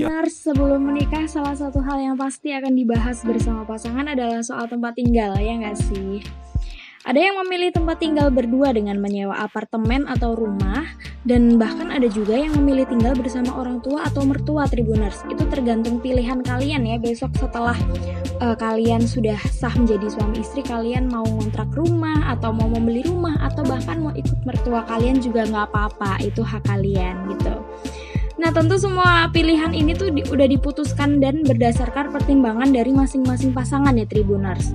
Tribuners, sebelum menikah salah satu hal yang pasti akan dibahas bersama pasangan adalah soal tempat tinggal, ya nggak sih? Ada yang memilih tempat tinggal berdua dengan menyewa apartemen atau rumah, dan bahkan ada juga yang memilih tinggal bersama orang tua atau mertua Tribuners. Itu tergantung pilihan kalian ya. Besok setelah uh, kalian sudah sah menjadi suami istri, kalian mau ngontrak rumah atau mau membeli rumah atau bahkan mau ikut mertua kalian juga nggak apa-apa. Itu hak kalian gitu. Nah, tentu semua pilihan ini tuh di, udah diputuskan dan berdasarkan pertimbangan dari masing-masing pasangan ya Tribuners.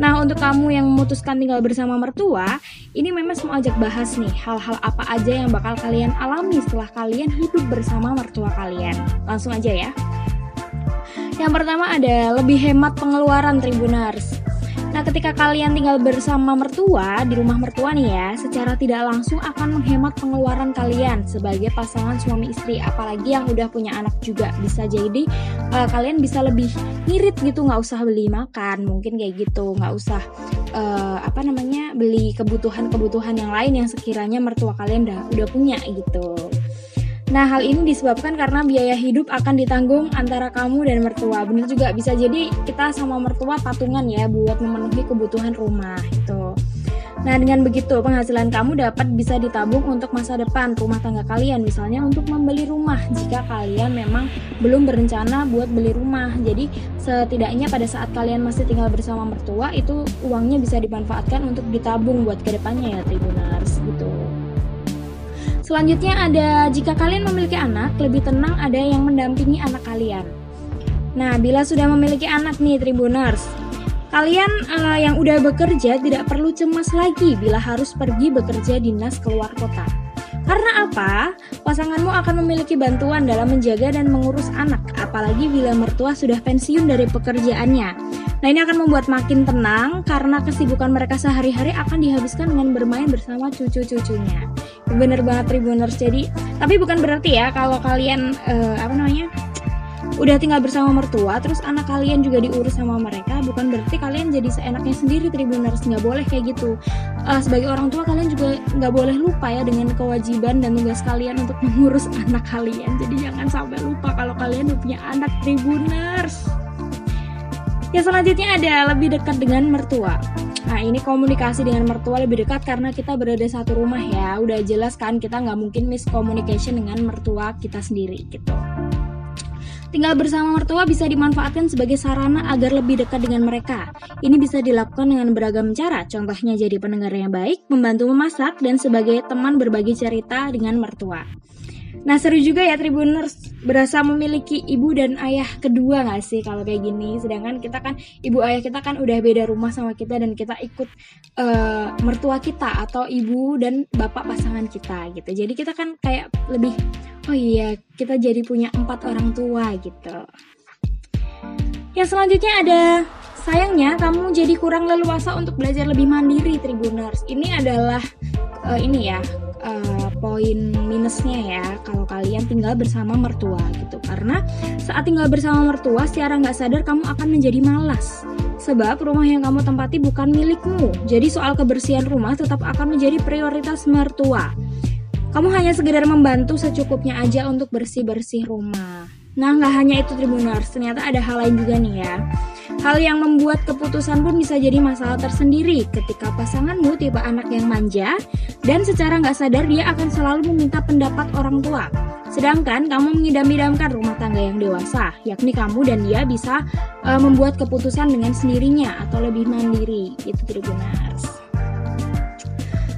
Nah, untuk kamu yang memutuskan tinggal bersama mertua, ini memang mau ajak bahas nih hal-hal apa aja yang bakal kalian alami setelah kalian hidup bersama mertua kalian. Langsung aja ya. Yang pertama ada lebih hemat pengeluaran Tribuners. Nah, ketika kalian tinggal bersama mertua di rumah mertua nih ya, secara tidak langsung akan menghemat pengeluaran kalian sebagai pasangan suami istri, apalagi yang udah punya anak juga bisa jadi uh, kalian bisa lebih ngirit gitu, nggak usah beli makan, mungkin kayak gitu, nggak usah uh, apa namanya beli kebutuhan-kebutuhan yang lain yang sekiranya mertua kalian udah udah punya gitu. Nah, hal ini disebabkan karena biaya hidup akan ditanggung antara kamu dan mertua. Benar juga bisa jadi kita sama mertua patungan ya buat memenuhi kebutuhan rumah itu. Nah, dengan begitu penghasilan kamu dapat bisa ditabung untuk masa depan rumah tangga kalian, misalnya untuk membeli rumah jika kalian memang belum berencana buat beli rumah. Jadi, setidaknya pada saat kalian masih tinggal bersama mertua, itu uangnya bisa dimanfaatkan untuk ditabung buat ke depannya ya gitu. Selanjutnya ada jika kalian memiliki anak, lebih tenang ada yang mendampingi anak kalian. Nah, bila sudah memiliki anak nih Tribuners, kalian uh, yang udah bekerja tidak perlu cemas lagi bila harus pergi bekerja dinas keluar kota. Karena apa? Pasanganmu akan memiliki bantuan dalam menjaga dan mengurus anak, apalagi bila mertua sudah pensiun dari pekerjaannya. Nah, ini akan membuat makin tenang karena kesibukan mereka sehari-hari akan dihabiskan dengan bermain bersama cucu-cucunya bener banget Tribuners. Jadi tapi bukan berarti ya kalau kalian uh, apa namanya udah tinggal bersama mertua terus anak kalian juga diurus sama mereka bukan berarti kalian jadi seenaknya sendiri Tribuners. Nggak boleh kayak gitu. Uh, sebagai orang tua kalian juga nggak boleh lupa ya dengan kewajiban dan tugas kalian untuk mengurus anak kalian. Jadi jangan sampai lupa kalau kalian punya anak Tribuners. Ya selanjutnya ada lebih dekat dengan mertua Nah ini komunikasi dengan mertua lebih dekat karena kita berada satu rumah ya. Udah jelas kan kita nggak mungkin miscommunication dengan mertua kita sendiri gitu. Tinggal bersama mertua bisa dimanfaatkan sebagai sarana agar lebih dekat dengan mereka. Ini bisa dilakukan dengan beragam cara, contohnya jadi pendengar yang baik, membantu memasak, dan sebagai teman berbagi cerita dengan mertua. Nah seru juga ya Tribuners berasa memiliki ibu dan ayah kedua gak sih kalau kayak gini? Sedangkan kita kan ibu ayah kita kan udah beda rumah sama kita dan kita ikut uh, mertua kita atau ibu dan bapak pasangan kita gitu. Jadi kita kan kayak lebih oh iya kita jadi punya empat orang tua gitu. Yang selanjutnya ada sayangnya kamu jadi kurang leluasa untuk belajar lebih mandiri Tribuners. Ini adalah uh, ini ya poin minusnya ya kalau kalian tinggal bersama mertua gitu. Karena saat tinggal bersama mertua secara nggak sadar kamu akan menjadi malas. Sebab rumah yang kamu tempati bukan milikmu. Jadi soal kebersihan rumah tetap akan menjadi prioritas mertua. Kamu hanya sekedar membantu secukupnya aja untuk bersih-bersih rumah. Nah nggak hanya itu Tribuners. Ternyata ada hal lain juga nih ya Hal yang membuat keputusan pun bisa jadi masalah tersendiri ketika pasanganmu tipe anak yang manja dan secara nggak sadar dia akan selalu meminta pendapat orang tua. Sedangkan kamu mengidam-idamkan rumah tangga yang dewasa, yakni kamu dan dia bisa uh, membuat keputusan dengan sendirinya atau lebih mandiri. Itu Tribuners.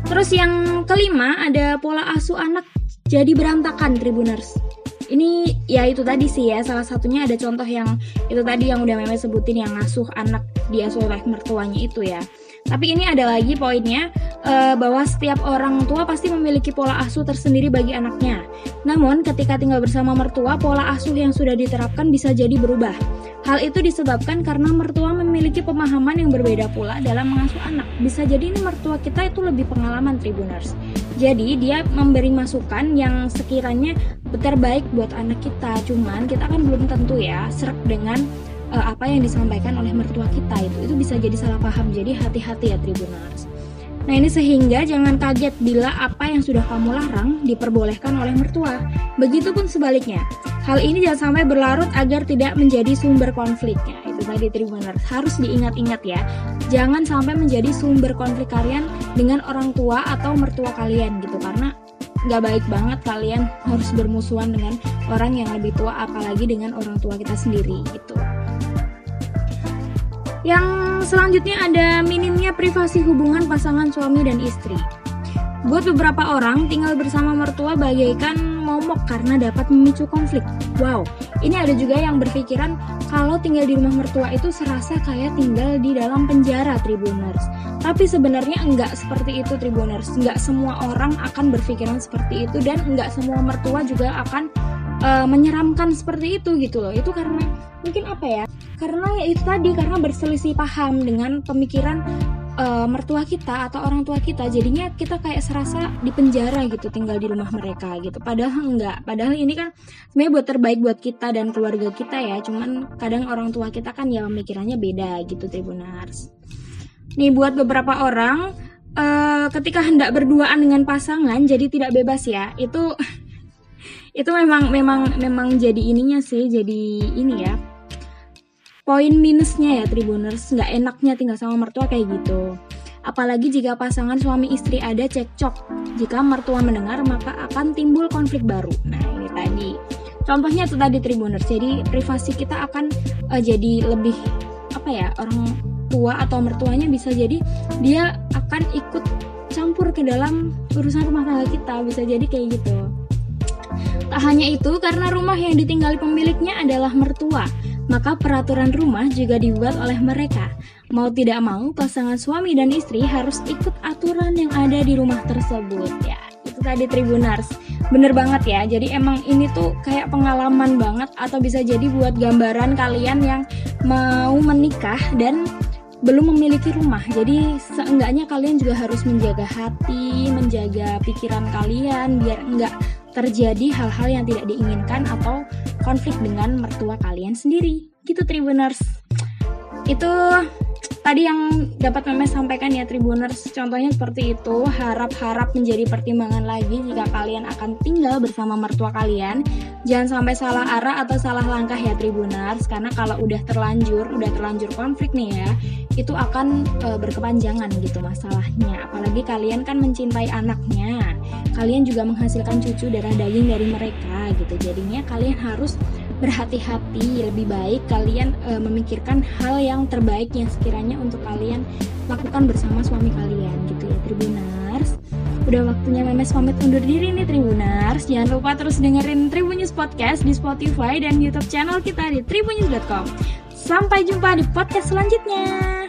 Terus yang kelima ada pola asuh anak jadi berantakan Tribuners ini ya itu tadi sih ya salah satunya ada contoh yang itu tadi yang udah memang sebutin yang ngasuh anak diasuh oleh mertuanya itu ya tapi ini ada lagi poinnya uh, bahwa setiap orang tua pasti memiliki pola asuh tersendiri bagi anaknya. Namun ketika tinggal bersama mertua, pola asuh yang sudah diterapkan bisa jadi berubah. Hal itu disebabkan karena mertua memiliki pemahaman yang berbeda pula dalam mengasuh anak. Bisa jadi ini mertua kita itu lebih pengalaman Tribuners. Jadi dia memberi masukan yang sekiranya terbaik buat anak kita. Cuman kita kan belum tentu ya serak dengan uh, apa yang disampaikan oleh mertua kita itu. Itu bisa jadi salah paham. Jadi hati-hati ya Tribuners Nah ini sehingga jangan kaget bila apa yang sudah kamu larang diperbolehkan oleh mertua. Begitupun sebaliknya. Hal ini jangan sampai berlarut agar tidak menjadi sumber konfliknya. Itu tadi Tribuners harus diingat-ingat ya. Jangan sampai menjadi sumber konflik kalian dengan orang tua atau mertua kalian gitu karena nggak baik banget kalian harus bermusuhan dengan orang yang lebih tua apalagi dengan orang tua kita sendiri gitu. Yang selanjutnya ada minimnya privasi hubungan pasangan suami dan istri. Buat beberapa orang, tinggal bersama mertua bagaikan momok karena dapat memicu konflik. Wow, ini ada juga yang berpikiran kalau tinggal di rumah mertua itu serasa kayak tinggal di dalam penjara Tribuners. Tapi sebenarnya enggak seperti itu Tribuners. Enggak semua orang akan berpikiran seperti itu dan enggak semua mertua juga akan uh, menyeramkan seperti itu gitu loh. Itu karena mungkin apa ya? Karena ya itu tadi karena berselisih paham dengan pemikiran uh, mertua kita atau orang tua kita. Jadinya kita kayak serasa di penjara gitu tinggal di rumah mereka gitu. Padahal enggak. Padahal ini kan sebenarnya buat terbaik buat kita dan keluarga kita ya. Cuman kadang orang tua kita kan ya pemikirannya beda gitu tribunars nih buat beberapa orang uh, ketika hendak berduaan dengan pasangan jadi tidak bebas ya. Itu itu memang memang memang jadi ininya sih jadi ini ya poin minusnya ya Tribuners. Nggak enaknya tinggal sama mertua kayak gitu. Apalagi jika pasangan suami istri ada cekcok. Jika mertua mendengar maka akan timbul konflik baru. Nah ini tadi. Contohnya itu tadi Tribuners. Jadi privasi kita akan uh, jadi lebih apa ya orang tua atau mertuanya bisa jadi dia akan ikut campur ke dalam urusan rumah tangga kita. Bisa jadi kayak gitu. Tak hanya itu karena rumah yang ditinggali pemiliknya adalah mertua maka peraturan rumah juga dibuat oleh mereka. Mau tidak mau, pasangan suami dan istri harus ikut aturan yang ada di rumah tersebut ya. Itu tadi Tribunars. Bener banget ya. Jadi emang ini tuh kayak pengalaman banget atau bisa jadi buat gambaran kalian yang mau menikah dan belum memiliki rumah. Jadi seenggaknya kalian juga harus menjaga hati, menjaga pikiran kalian biar enggak terjadi hal-hal yang tidak diinginkan atau konflik dengan mertua kalian sendiri. Gitu Tribuners. Itu tadi yang dapat Meme sampaikan ya Tribuners. Contohnya seperti itu. Harap-harap menjadi pertimbangan lagi jika kalian akan tinggal bersama mertua kalian. Jangan sampai salah arah atau salah langkah ya Tribuners. Karena kalau udah terlanjur udah terlanjur konflik nih ya itu akan e, berkepanjangan gitu masalahnya. Apalagi kalian kan mencintai anaknya. Kalian juga menghasilkan cucu darah daging dari mereka gitu. Jadinya kalian harus berhati-hati lebih baik kalian e, memikirkan hal yang terbaik yang sekiranya untuk kalian lakukan bersama suami kalian gitu ya Tribunars udah waktunya Memes pamit undur diri nih Tribunars jangan lupa terus dengerin Tribunnews Podcast di Spotify dan YouTube channel kita di tribunnews.com sampai jumpa di podcast selanjutnya